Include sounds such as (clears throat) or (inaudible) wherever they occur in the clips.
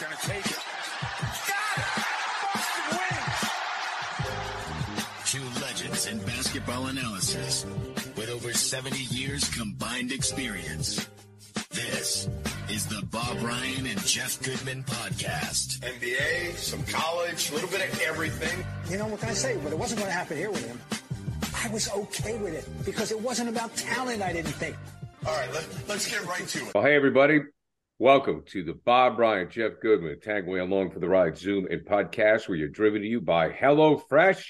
Gonna take it. Got it! Boston wins! Two legends in basketball analysis with over 70 years combined experience. This is the Bob Ryan and Jeff Goodman podcast. NBA, some college, a little bit of everything. You know, what can I say? But it wasn't going to happen here with him. I was okay with it because it wasn't about talent, I didn't think. All right, let, let's get right to it. Well, hey, everybody. Welcome to the Bob Ryan, Jeff Goodman, tag way along for the ride Zoom and podcast where you're driven to you by HelloFresh.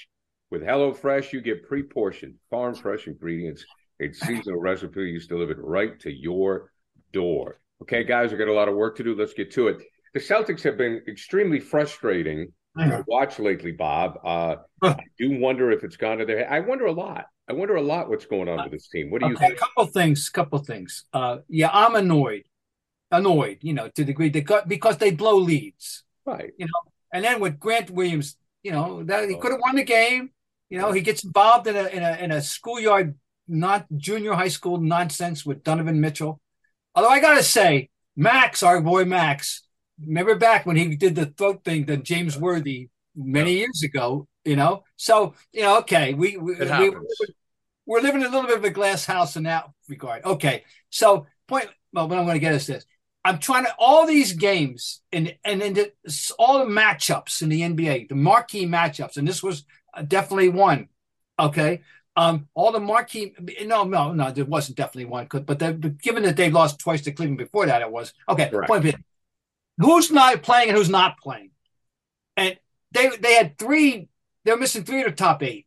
With HelloFresh, you get pre-portioned, farm fresh ingredients and seasonal recipes delivered right to your door. Okay, guys, we got a lot of work to do. Let's get to it. The Celtics have been extremely frustrating to watch lately, Bob. Uh, I do wonder if it's gone to their head. I wonder a lot. I wonder a lot what's going on with this team. What do you okay, think? couple things, couple things. Uh, yeah, I'm annoyed, annoyed, you know, to the degree they got because they blow leads, Right. you know. And then with Grant Williams, you know, that he Oh. could have won the game. You know, he gets involved in a in a in a schoolyard, not junior high school nonsense with Donovan Mitchell. Although I gotta say, Max, our boy Max, remember back when he did the throat thing to James Worthy many years ago, you know. So you know, okay, we, we, we we're living in a little bit of a glass house in that regard. Okay, so point. Well, what I'm going to get is this: I'm trying to all these games and and and the, all the matchups in the NBA, the marquee matchups, and this was definitely one. Okay, um, all the marquee. No, no, no, there wasn't definitely one. But the, but given that they lost twice to Cleveland before that, it was okay. Correct. Point being, who's not playing and who's not playing, and they they had three. They're missing three of the top eight.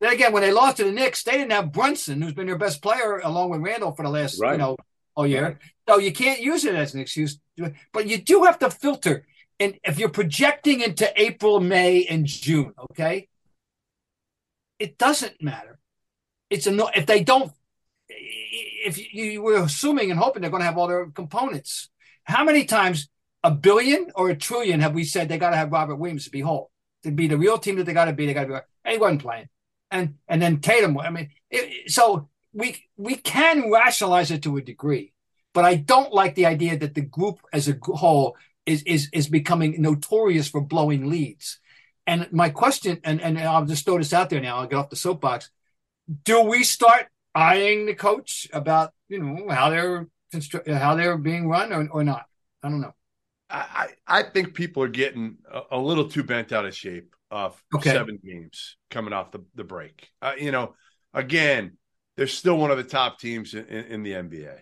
Then again, when they lost to the Knicks, they didn't have Brunson, who's been their best player along with Randle for the last, Right. you know, Oh, all year. Right. So you can't use it as an excuse. But you do have to filter. And if you're projecting into April, May, and June, okay, it doesn't matter. It's a no. If they don't, if you, you were assuming and hoping they're going to have all their components, how many times a billion or a trillion have we said they got to have Robert Williams to be whole to be the real team that they got to be? They got to be. He wasn't playing, and and then Tatum. I mean, it, so we we can rationalize it to a degree, but I don't like the idea that the group as a whole is is is becoming notorious for blowing leads. And my question, and, and I'll just throw this out there now, I'll get off the soapbox. Do we start eyeing the coach about, you know, how they're how they're being run or, or not? I don't know. I, I I think people are getting a, a little too bent out of shape of Okay. seven games coming off the, the break. Uh, you know, again, they're still one of the top teams in, in, the NBA.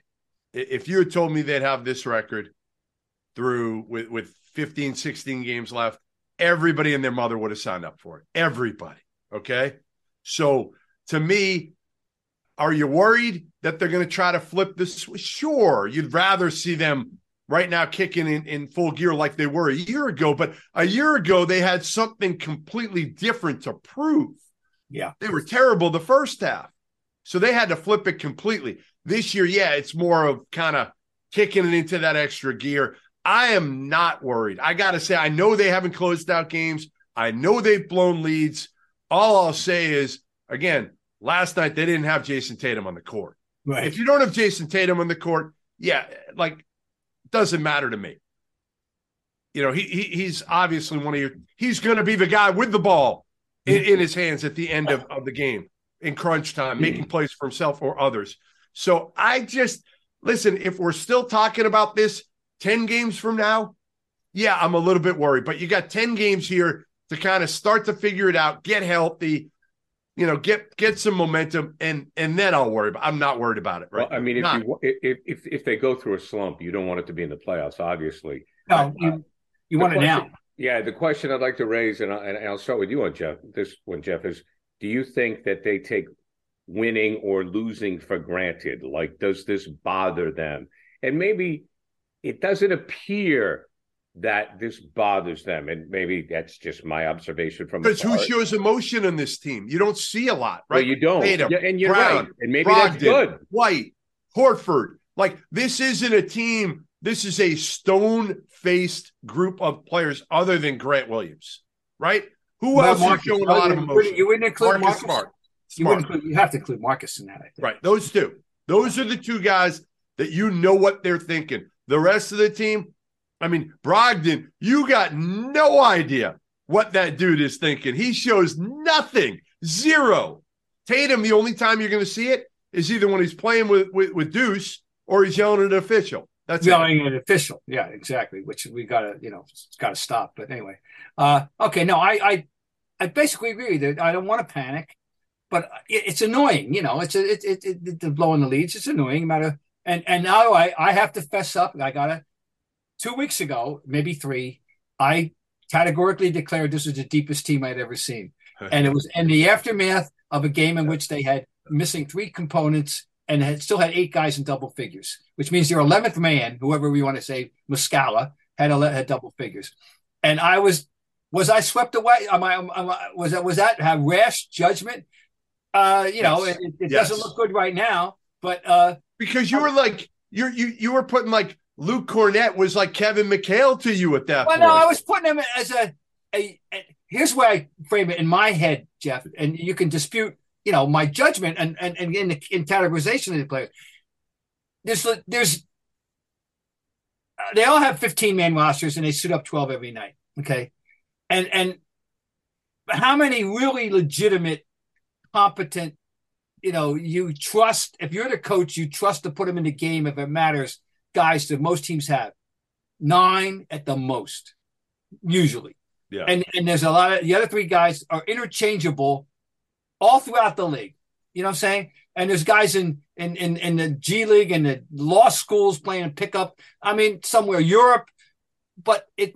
If you had told me they'd have this record through with, with 15, 16 games left, everybody and their mother would have signed up for it. Everybody. Okay. So to me, are you worried that they're going to try to flip this? Sure. You'd rather see them right now kicking in, in full gear like they were a year ago. But a year ago, they had something completely different to prove. Yeah. They were terrible the first half. So they had to flip it completely. This year, yeah, it's more of kind of kicking it into that extra gear. I am not worried. I got to say, I know they haven't closed out games. I know they've blown leads. All I'll say is, again, last night they didn't have Jayson Tatum on the court. Right. If you don't have Jayson Tatum on the court, yeah, like doesn't matter to me. You know, he, he he's obviously one of your. He's going to be the guy with the ball in, in his hands at the end of, of the game in crunch time, making hmm. plays for himself or others. So I just listen, if we're still talking about this 10 games from now, yeah, I'm a little bit worried, but you got 10 games here to kind of start to figure it out, get healthy, you know, get get some momentum, and and then I'll worry. About, I'm not worried about it. Right? Well, I mean, if Not. you if, if if they go through a slump, you don't want it to be in the playoffs, obviously. No, uh, you, you The want it now. Yeah, the question I'd like to raise, and, I, and I'll start with you on Jeff. This one, Jeff, is: Do you think that they take winning or losing for granted? Like, does this bother them? And maybe it doesn't appear that this bothers them, and maybe that's just my observation from Because who shows emotion in this team? You don't see a lot, right? Well, you don't, Tatum, Yeah, and you're Brown, right, and maybe that's Brogdon, good. White, Horford. Like this isn't a team. This is a stone-faced group of players, other than Grant Williams, right? Who else Marcus, is showing a lot of you emotion? You wouldn't include Marcus Marcus. Smart. You Smart. wouldn't include, you have to include Marcus in that. I think. Right. Those two. Those are the two guys that you know what they're thinking. The rest of the team, I mean, Brogdon, you got no idea what that dude is thinking. He shows nothing, zero. Tatum, the only time you're going to see it is either when he's playing with, with, with Deuce or he's yelling at an official. That's it. yelling at official. Yeah, exactly. Which we gotta, you know, gotta stop. But anyway, uh, okay. No, I, I, I basically agree that I don't want to panic, but it, it's annoying. You know, it's a, it, it, it, it, the blowing the leads. It's annoying. no Matter and and now I, I have to fess up. I gotta. Two weeks ago, maybe three, I categorically declared this was the deepest team I'd ever seen, (laughs) and it was in the aftermath of a game in which they had missing three components and had still had eight guys in double figures, which means your eleventh man, whoever we want to say, Muscala, had ele- had double figures, and I was was I swept away? Am I, am I was that was that have rash judgment? Uh, you know, it, it Yes. doesn't look good right now, but uh, because you were like, you're, you, you were putting like Luke Kornet was like Kevin McHale to you at that well, point. no, I was putting him as a, a, a here's where I frame it in my head, Jeff, and you can dispute, you know, my judgment and and, and in the in categorization of the players. There's there's they all have 15 man rosters and they suit up 12 every night. Okay. And and how many really legitimate, competent, you know, you trust if you're the coach, you trust to put them in the game if it matters, guys that most teams have. Nine at the most, usually. Yeah. And and there's a lot of the other three guys are interchangeable all throughout the league. You know what I'm saying? And there's guys in in in, in the G League and the law schools playing pickup. I mean, somewhere Europe, but it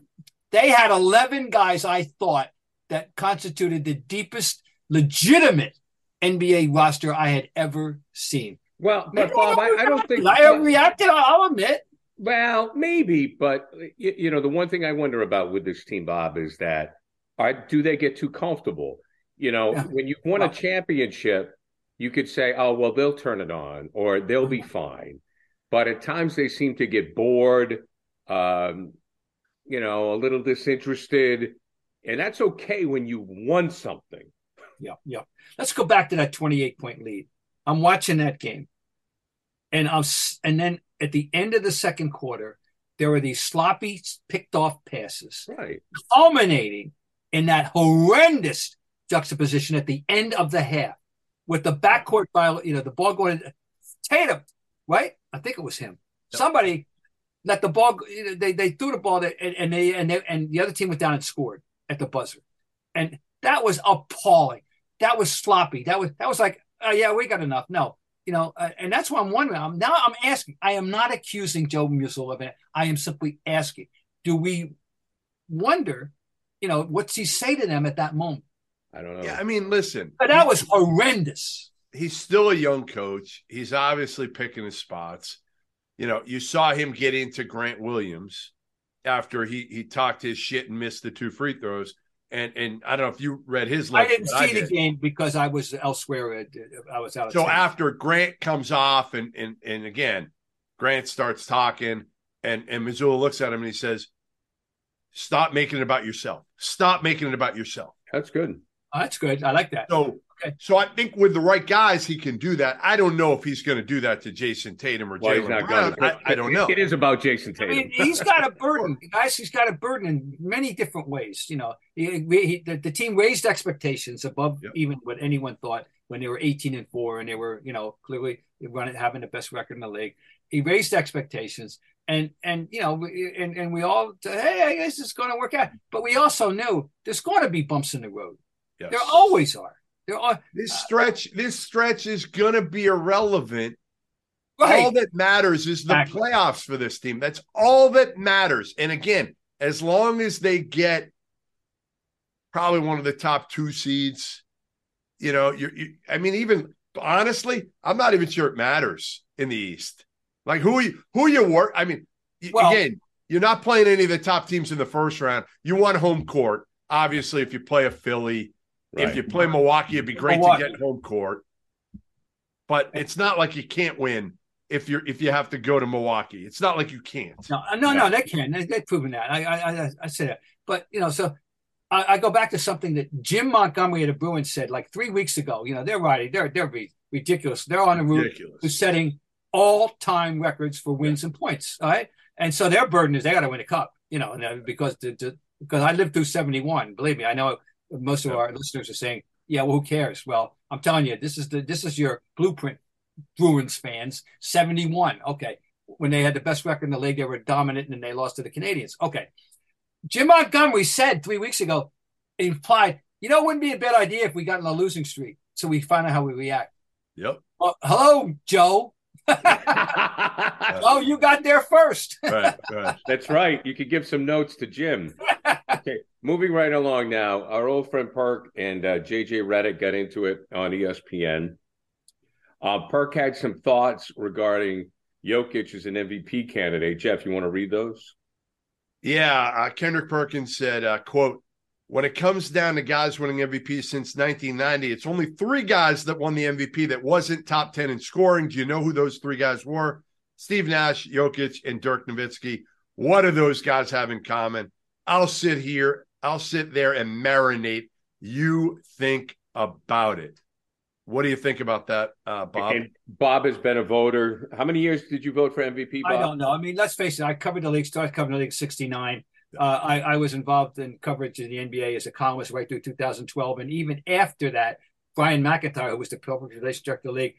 they had 11 guys. I thought that constituted the deepest legitimate NBA roster I had ever seen. Well, but Bob, I, I don't think I overreacted. I'll admit. Well, maybe, but you, you know, the one thing I wonder about with this team, Bob, is that are, do they get too comfortable? You know, Yeah. when you've won a championship, you could say, "Oh, well, they'll turn it on, or they'll be fine." But at times they seem to get bored, um, you know, a little disinterested, and that's okay when you won something. Yeah, yeah. Let's go back to that 28 point lead. I'm watching that game. And I'm and then at the end of the second quarter, there were these sloppy picked off passes, Right. culminating in that horrendous juxtaposition at the end of the half with the backcourt viol you know, the ball going to Tatum, right? I think it was him. Somebody let the ball. You know, they they threw the ball there and, and they and they and the other team went down and scored at the buzzer. And that was appalling. That was sloppy. That was that was like, oh yeah, we got enough. No, you know, uh, and that's what I'm wondering. I'm now I'm asking. I am not accusing Joe Mazzulla of it. I am simply asking: Do we wonder, you know, what's he say to them at that moment? I don't know. Yeah, I mean, listen, But that was horrendous. he's still a young coach. He's obviously picking his spots. You know, you saw him get into Grant Williams after he he talked his shit and missed the two free throws. And and I don't know if you read his I didn't see the did. game because I was elsewhere. uh, I was out So town. after Grant comes off, and and and again, Grant starts talking, and and Mazzulla looks at him and he says, "Stop making it about yourself. Stop making it about yourself." That's good. Oh, that's good. I like that. So, Okay. so I think with the right guys, he can do that. I don't know if he's going to do that to Jayson Tatum or Well, Jaylen Brown. going. I, I don't know. It is about Jayson I Tatum. mean, he's got a (laughs) burden, guys. He's got a burden in many different ways. You know, he, he, the, the team raised expectations above Yep. even what anyone thought. when they were 18 and four and they were, you know, clearly running having the best record in the league. He raised expectations, and and you know, and and we all hey, I guess it's going to work out. But we also knew there's going to be bumps in the road. Yes. There always are. There are. This stretch, this stretch is going to be irrelevant. Right. All that matters is the Exactly. playoffs for this team. That's all that matters. And again, as long as they get probably one of the top two seeds, you know, you, you I mean, even honestly, I'm not even sure it matters in the East. Like who you who you work. I mean, Well- again, you're not playing any of the top teams in the first round. You want home court. Obviously, if you play a Philly, if you play Milwaukee, it'd be great Milwaukee. to get home court. But it's not like you can't win if you're if you have to go to Milwaukee. It's not like you can't. No, no, no, they can. They, they've proven that. I, I, I, I say that. But you know, so I, I go back to something that Jim Montgomery of the Bruins said like three weeks ago. You know, they're riding. They're they're ri- ridiculous. They're on the route Ridiculous. to setting all-time records for wins and points. All right, and so their burden is they got to win a cup. You know, uh, because the, the, because I lived through seventy-one. Believe me, I know most of Yeah. our listeners are saying, "Yeah, well, who cares?" Well, I'm telling you, this is the this is your blueprint, Bruins fans. Seventy-one. Okay, when they had the best record in the league, they were dominant, and then they lost to the Canadiens. Okay, Jim Montgomery said three weeks ago, implied, you know, it wouldn't be a bad idea if we got in a losing streak, so we find out how we react. Yep. Well, hello, Joe. (laughs) Oh, you got there first. (laughs) Right. Right. That's right. You could give some notes to Jim. (laughs) Okay, moving right along now. Our old friend Perk and uh, JJ Redick got into it on ESPN. Uh, Perk had some thoughts regarding Jokic as an MVP candidate. Jeff, you want to read those? Yeah, uh, Kendrick Perkins said, uh, "quote When it comes down to guys winning MVP since 1990, it's only three guys that won the MVP that wasn't top 10 in scoring. Do you know who those three guys were? Steve Nash, Jokic, and Dirk Nowitzki. What do those guys have in common? I'll sit here, I'll sit there and marinate. You think about it. What do you think about that, uh, Bob? And Bob has been a voter. How many years did you vote for MVP, Bob? I don't know. I mean, let's face it. I covered the league. Started covering the league '69. Uh, I, I was involved in coverage of the NBA as a columnist right through 2012, and even after that, Brian McIntyre, who was the public relations director of the league,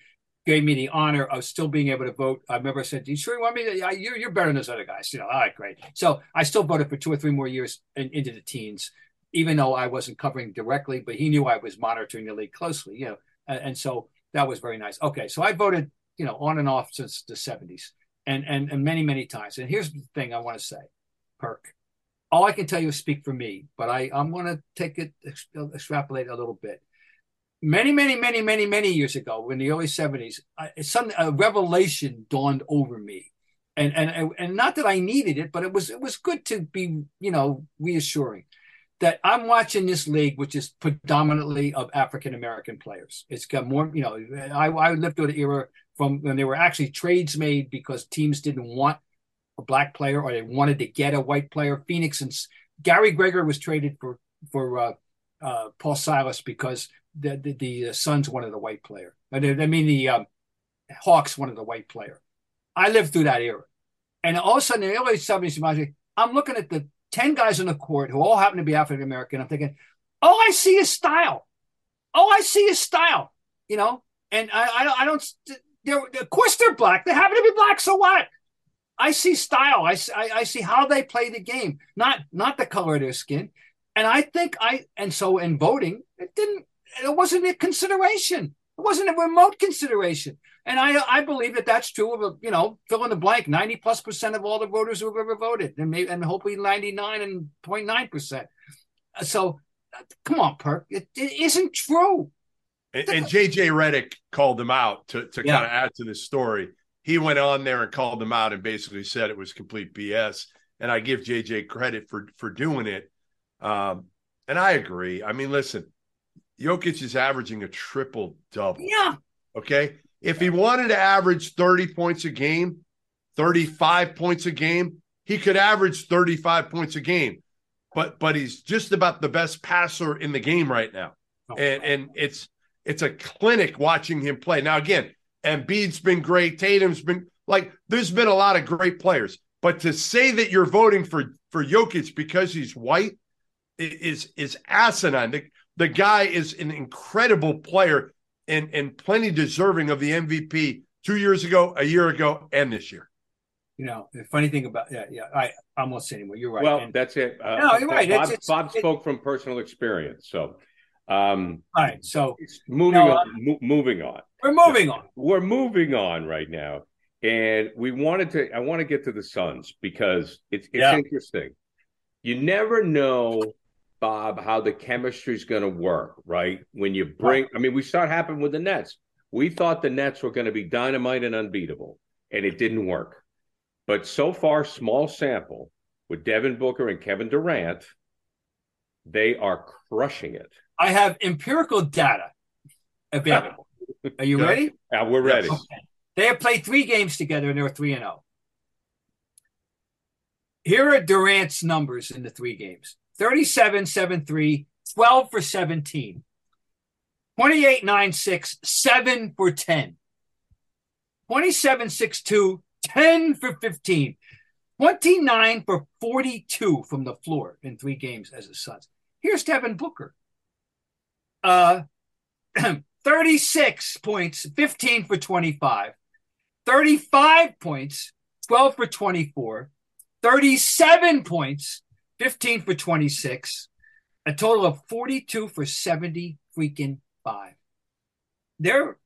gave me the honor of still being able to vote. I remember I said, "Do you sure you want me to? You're, you're better than those other guys." You know, all right, great. So I still voted for two or three more years in, into the teens, even though I wasn't covering directly, but he knew I was monitoring the league closely. You know, and, and so that was very nice. Okay, so I voted, you know, on and off since the 70s and and and many many times. And here's the thing I want to say, Perk. All I can tell you is speak for me, but I I'm going to take it extrapolate a little bit. Many many many many many years ago, in the early 70s, I, some a revelation dawned over me, and and and not that I needed it, but it was it was good to be you know reassuring that I'm watching this league, which is predominantly of African American players. It's got more, you know, I, I lived through the era from when there were actually trades made because teams didn't want a black player or they wanted to get a white player. Phoenix and Gary Gregor was traded for for uh, uh, Paul Silas because the the, the Suns wanted a white player. I mean the um, Hawks wanted a white player. I lived through that era, and all of a sudden in the early seventies, I'm looking at the 10 guys on the court who all happen to be African American. I'm thinking, all I see is style. All I see is style, you know? And I, I I don't, they're, of course they're black. They happen to be black. So what? I see style. I, I, I see how they play the game, not, not the color of their skin. And I think I, and so in voting, it didn't, it wasn't a consideration. It wasn't a remote consideration. And I I believe that that's true of a you know fill in the blank ninety plus percent of all the voters who have ever voted, and maybe and hopefully ninety nine and 09 percent. Uh, so uh, come on, Perk, it, it isn't true. And, and JJ Redick called them out to, to Yeah. kind of add to this story. He went on there and called them out and basically said it was complete BS. And I give JJ credit for for doing it. Um, and I agree. I mean, listen, Jokic is averaging a triple double. Yeah, Okay. If he wanted to average 30 points a game, 35 points a game, he could average 35 points a game. But but he's just about the best passer in the game right now. And and it's it's a clinic watching him play. Now again, Embiid's been great, Tatum's been like there's been a lot of great players. But to say that you're voting for for Jokic because he's white is is asinine. The, the guy is an incredible player and and plenty deserving of the MVP two years ago, a year ago, and this year. You know, the funny thing about yeah, yeah, I almost won't say anymore. You're right. Well, And- that's it. Uh, No, you're right. Bob, It's- it's- Bob it- spoke from personal experience. So, um, all right, so moving No, on. mo- moving on. we're moving on. We're moving on right now, and we wanted to. I want to get to the Suns because it's it's Yeah. interesting. You never know, Bob, how the chemistry is going to work. Right when you bring. I mean, we saw it happen with the Nets. We thought the Nets were going to be dynamite and unbeatable, and it didn't work. But so far, small sample with Devin Booker and Kevin Durant, they are crushing it. I have empirical data available. (laughs) Are you ready? Now we're ready. Okay. They have played three games together and they're three and zero. Here are Durant's numbers in the three games 37 7 3, 12 for 17, 28 9 6, 7 for 10, 27 6 2, 10 for 15, 29 for 42 from the floor in three games as a Suns. Here's Devin Booker. Uh, (clears throat) 36 points, 15 for 25, 35 points, 12 for 24, 37 points, 15 for 26, a total of 42 for 70 freaking five. They're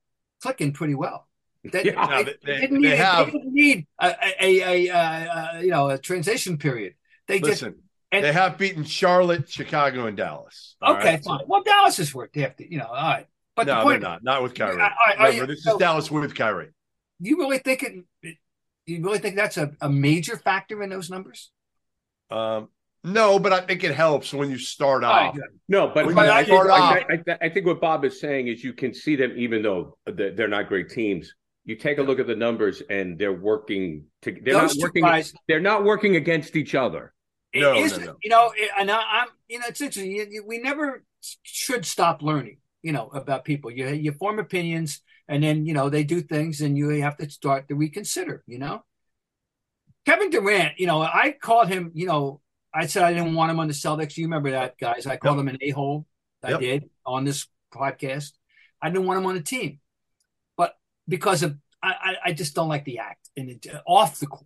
clicking pretty well. They, Yeah, they- they- they didn't they need, have- they didn't need a, a, a, a, you know a transition period. They just Listen, and- they have beaten Charlotte, Chicago, and Dallas. Okay, right? fine. Well, Dallas is worth. They have to, you know, all right. But no, the point, they're not. Not with Kyrie. All right, are you- this so- is Dallas with Kyrie. you really think it? You really think that's a, a major factor in those numbers? Um, no, but I think it helps when you start All right, off. good. No, but, When but I, think, start I, off- I, I think what Bob is saying is you can see them even though they're they're not great teams. You take a look at the numbers and they're working. To, they're Those not working. guys- They're not working against each other. It No, is- no, no. You know, and I, I'm, you know, it's interesting. You, you, we never should stop learning. You know about people. You you form opinions, and then you know they do things, and you have to start to reconsider. You know, Kevin Durant. You know, I called him. You know, I said I didn't want him on the Celtics. You remember that, guys? I called Yep. him an a hole. I Yep. did on this podcast. I didn't want him on the team, but because of I, I, I just don't like the act and it, off the court.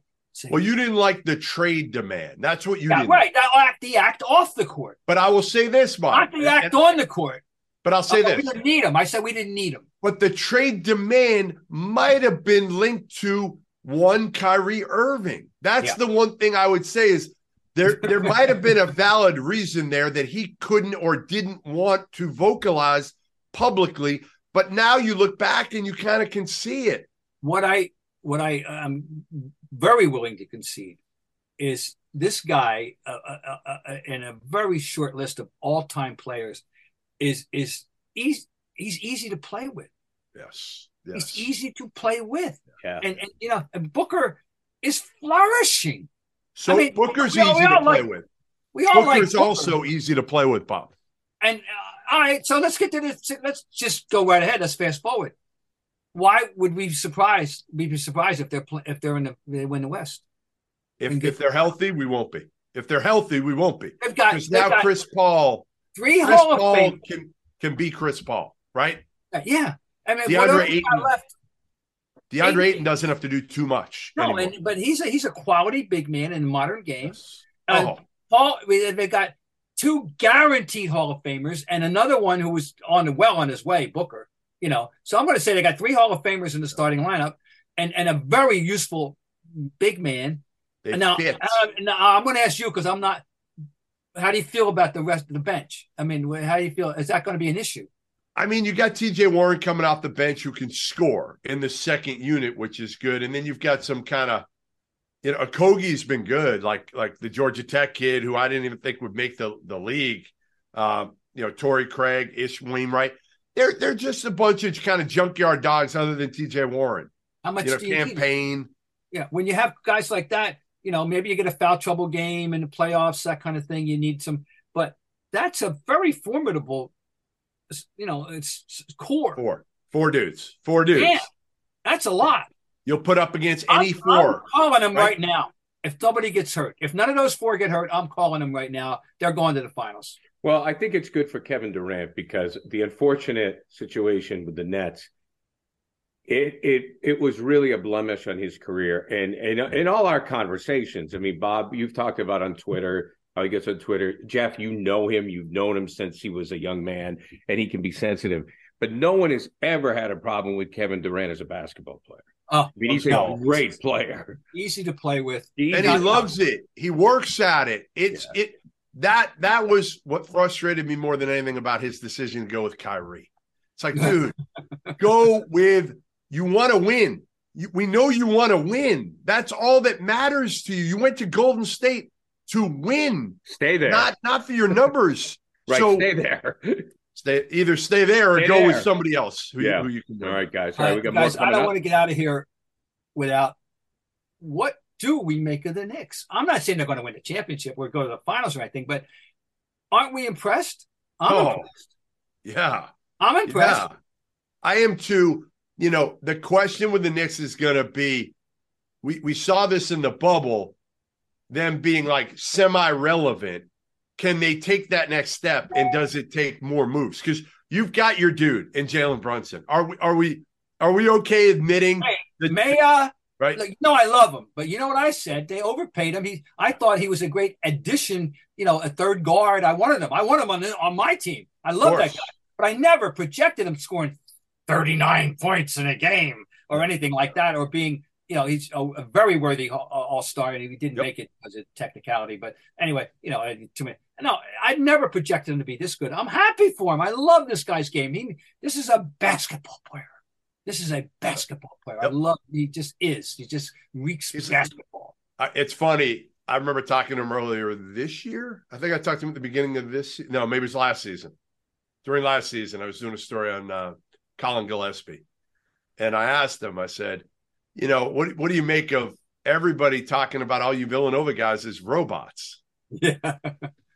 Well, you didn't like the trade demand. That's what you yeah, didn't. right. I act the act off the court, But I will say this, Bob. not the act on the court. But I'll say Oh, this. We didn't need him. I said we didn't need him. But the trade demand might have been linked to one Kyrie Irving. That's Yeah. the one thing I would say is there (laughs) there might have been a valid reason there that he couldn't or didn't want to vocalize publicly. But now you look back and you kind of can see it. What I what I am very willing to concede is this guy uh, uh, uh, uh, in a very short list of all time players is is he's he's easy to play with. Yes. He's easy to play with, Yeah. and and you know and Booker is flourishing. So I mean, Booker's we easy we to play like- with. We all like Booker's Booker. also easy to play with, Bob. And uh, all right, so let's get to this. Let's just go right ahead. Let's fast forward. Why would we surprised? We be surprised if they're if they're in the they win the West. If if they're healthy, we won't be. If they're healthy, we won't be. They've got, Because now got Chris Paul, three Chris Hall of Paul Fame. can can be Chris Paul, right? Yeah, I mean, DeAndre Ayton. left. DeAndre Ayton- doesn't have to do too much. No, anymore. and, but he's a he's a quality big man in the modern game. Yes. Oh, Paul, they've got two guaranteed Hall of Famers and another one who was on the well on his way, Booker. You know, so I'm going to say they got three Hall of Famers in the starting lineup, and and a very useful big man. they now, uh, now I'm going to ask you because I'm not. How do you feel about the rest of the bench? I mean, how do you feel? Is that going to be an issue? I mean, you got TJ Warren coming off the bench who can score in the second unit, which is good. And then you've got some kind of, you know, Okogie's been good, like like the Georgia Tech kid who I didn't even think would make the the league. Um, you know, Torrey Craig, Ish Wainwright. They're they're just a bunch of kind of junkyard dogs, other than TJ Warren. How much You know, do you need? campaign. Yeah, when you have guys like that, you know, maybe you get a foul trouble game in the playoffs, that kind of thing. You need some, but that's a very formidable, you know, it's it's core. Four, four dudes, four dudes. Yeah, that's a lot. You'll put up against any I'm, 4 I'm calling them right? right now. If nobody gets hurt, if none of those four get hurt, I'm calling them right now. They're going to the finals. Well, I think it's good for Kevin Durant because the unfortunate situation with the Nets, it it it was really a blemish on his career. And and in all our conversations, I mean, Bob, you've talked about on Twitter, how he gets on Twitter. Jeff, you know him, you've known him since he was a young man, and he can be sensitive. But no one has ever had a problem with Kevin Durant as a basketball player. Oh, I mean, he's no. a great player. easy to play with. He's and he loves it. He works at it. It's it that that was what frustrated me more than anything about his decision to go with Kyrie. It's like, dude, (laughs) go with you want to win. You, we know you want to win. That's all that matters to you. You went to Golden State to win, Stay there. not not for your numbers. (laughs) right, so stay there. (laughs) stay either stay there or Stay go there. with somebody else who, Yeah. who you can All win. guys. All All right, right, we got guys, more I don't up. want to get out of here without what do we make of the Knicks? I'm not saying they're going to win the championship or go to the finals or anything, but aren't we impressed? I'm Oh. impressed. Yeah. I'm impressed. Yeah. I am too. You know, the question with the Knicks is going to be we, we saw this in the bubble, them being like semi relevant. Can they take that next step? And does it take more moves? Because you've got your dude in Jalen Brunson. Are we, are we, are we okay admitting Hey, that, May I? Right? Like, no, I love him, but you know what I said? They overpaid him. He, I thought he was a great addition. You know, a third guard. I wanted him. I want him on on my team. I love that guy, but I never projected him scoring 39 points in a game or anything like that, or being, you know, he's a, a very worthy all star, and he didn't Yep. make it as a technicality. But anyway, you know, I- too many. No, I never projected him to be this good. I'm happy for him. I love this guy's game. He, this is a basketball player. This is a basketball player. I love. He just is. He just reeks He's- basketball. It's funny. I remember talking to him earlier this year. I think I talked to him at the beginning of this. No, maybe it's last season. During last season, I was doing a story on uh, Collin Gillespie, and I asked him. I said, "You know, what what do you make of everybody talking about all you Villanova guys as robots?" (laughs) Yeah.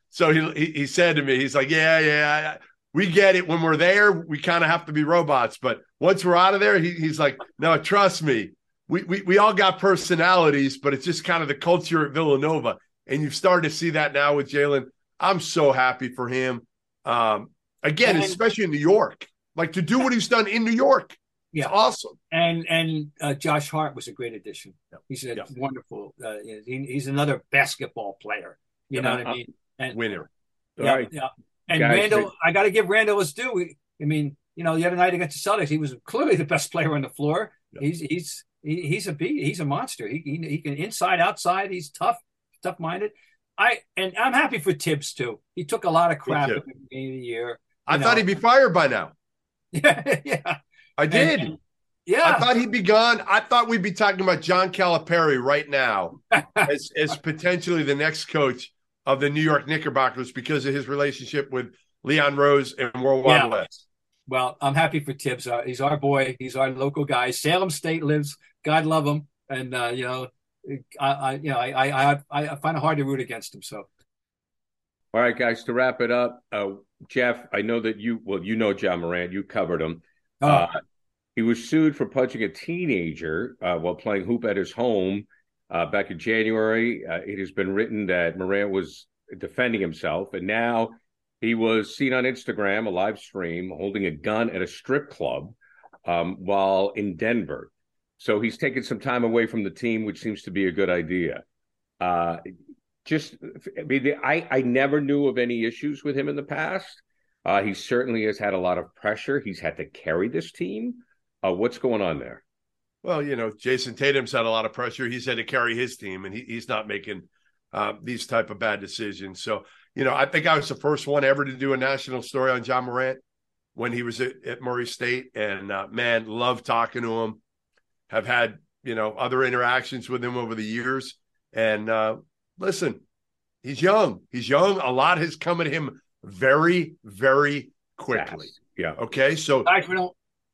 So he he, he said to me, he's like, "Yeah, yeah, we get it. When we're there, we kind of have to be robots, but once we're out of there, he, he's like, no, trust me, we, we we all got personalities, but it's just kind of the culture at Villanova, and you've started to see that now with Jalen. I'm so happy for him. Um, again, And- especially in New York, like to do what he's done in New York. Yeah. It's awesome. And and uh, Josh Hart was a great addition. He's a Yeah. wonderful. Uh, he, he's another basketball player. You know what I mean? And Winner. Yeah, right. yeah. And Guys, Randle, I got to give Randle his due. I mean, you know, the other night against the Celtics, he was clearly the best player on the floor. Yeah. He's he's he, he's a. He's a monster. He, he he can inside outside. He's tough, tough minded. I and I'm happy for Thibs too. He took a lot of crap at the beginning of the year. I You thought he'd be fired by now. (laughs) Yeah, yeah, I did. And- yeah. I thought he'd be gone. I thought we'd be talking about John Calipari right now (laughs) as, as potentially the next coach of the New York Knickerbockers because of his relationship with Leon Rose and World Wide Yeah. Wes. Well, I'm happy for Thibs. Uh, he's our boy. He's our local guy. Salem State lives. God love him. And uh, you know, I, I you know, I, I I I find it hard to root against him. So All right, guys, to wrap it up, uh, Jeff, I know that you, well, you know Ja Morant, you covered him. uh, Uh, he was sued for punching a teenager uh, while playing hoop at his home uh, back in January. Uh, it has been written that Morant was defending himself, and now he was seen on Instagram, a live stream, holding a gun at a strip club um, while in Denver. So he's taken some time away from the team, which seems to be a good idea. Uh, just, I mean, I, I never knew of any issues with him in the past. Uh, he certainly has had a lot of pressure. He's had to carry this team. Uh, what's going on there? Well, you know, Jayson Tatum's had a lot of pressure. He's had to carry his team, and he, he's not making uh, these type of bad decisions. So, you know, I think I was the first one ever to do a national story on Ja Morant when he was at, at Murray State, and uh, man, love talking to him. Have had you know other interactions with him over the years, and uh, listen, he's young. He's young. A lot has come at him very, very quickly. Yeah. Okay, so.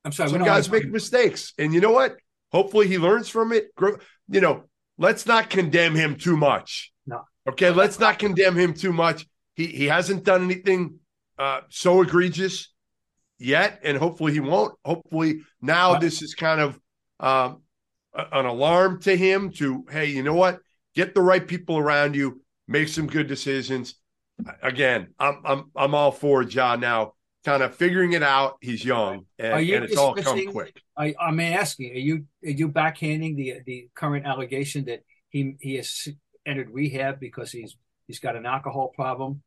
I'm sorry. we some guys make mistakes, and you know what? Hopefully, he learns from it. You know, let's not condemn him too much. No. Okay, let's not condemn him too much. He he hasn't done anything uh, so egregious yet, and hopefully he won't. Hopefully now this is kind of um, an alarm to him to hey, you know what? Get the right people around you, make some good decisions. again, I'm I'm I'm all for Ja now. Kind of figuring it out. He's young, and, Are you and it's all come quick. I, I'm asking, are you are you backhanding the the current allegation that he he has entered rehab because he's he's got an alcohol problem,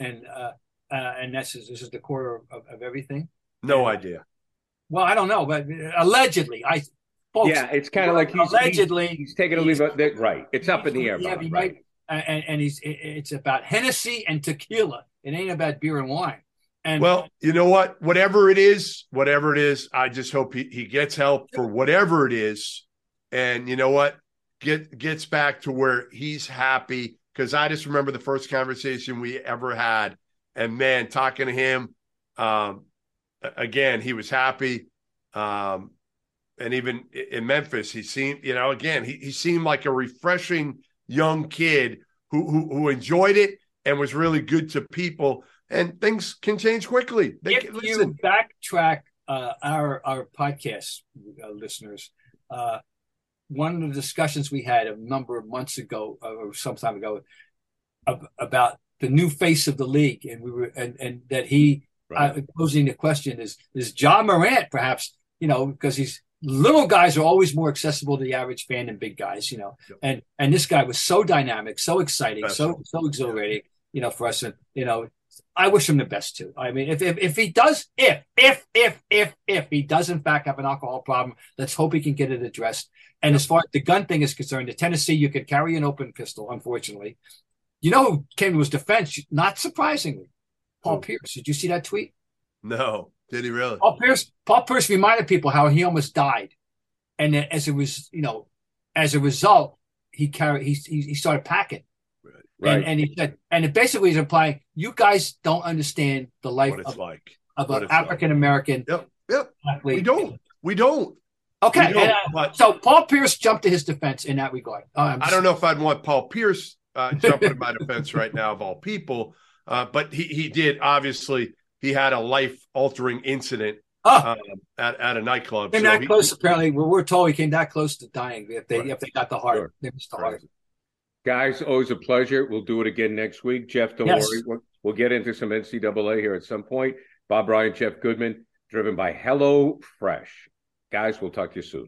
and uh, uh and that's this is the core of, of everything. No Yeah. idea. Well, I don't know, but allegedly, I folks, yeah, it's kind of like he's allegedly he's, he's taking a leave. Of, that- right, it's up in the air. Yeah, he right. might- and and he's it's about Hennessy and tequila. It ain't about beer and wine. And Well, you know what? Whatever it is, whatever it is, I just hope he, he gets help for whatever it is. And you know what? Get gets back to where he's happy. Cause I just remember the first conversation we ever had. And man, talking to him, um, again, he was happy. Um, and even in Memphis, he seemed, you know, again, he, he seemed like a refreshing young kid who, who who enjoyed it and was really good to people. And things can change quickly. They if can, you listen, backtrack uh, our our podcast uh, listeners, uh, one of the discussions we had a number of months ago uh, or some time ago ab- about the new face of the league, and we were and and that he Right. uh, posing the question is is Ja Morant perhaps you know because he's little guys are always more accessible to the average fan than big guys you know Yep. and and this guy was so dynamic so exciting so Special. so exhilarating you know for us and you know I wish him the best too. I mean if if, if he does if if if if if he does in fact have an alcohol problem let's hope he can get it addressed. And as far as the gun thing is concerned in Tennessee you could carry an open pistol unfortunately. You know who came to his defense? Not surprisingly Paul? Pierce. Did you see that tweet? No, did he really? Paul Pierce, Paul Pierce reminded people how he almost died, and as it was, you know, as a result, he carried he he, he started packing, Right. and, and he said, and it basically is implying you guys don't understand the life of, like. of what an. African American Yep. Yep. athlete. We don't. We don't. Okay, We don't. and, uh, But so Paul Pierce jumped to his defense in that regard. Um, I don't know if I'd want Paul Pierce uh, (laughs) jumping to my defense right now of all people, uh, but he he did obviously he had a life altering incident Oh, um, at, at a nightclub. came So that he- close. Apparently, we we're told he came that close to dying if they Right. if they got the heart. Sure. They missed the heart. Guys, always a pleasure. We'll do it again next week. Jeff, don't Yes. worry. We'll, we'll get into some NCAA here at some point. Bob Ryan, Jeff Goodman, driven by Hello Fresh. Guys, we'll talk to you soon.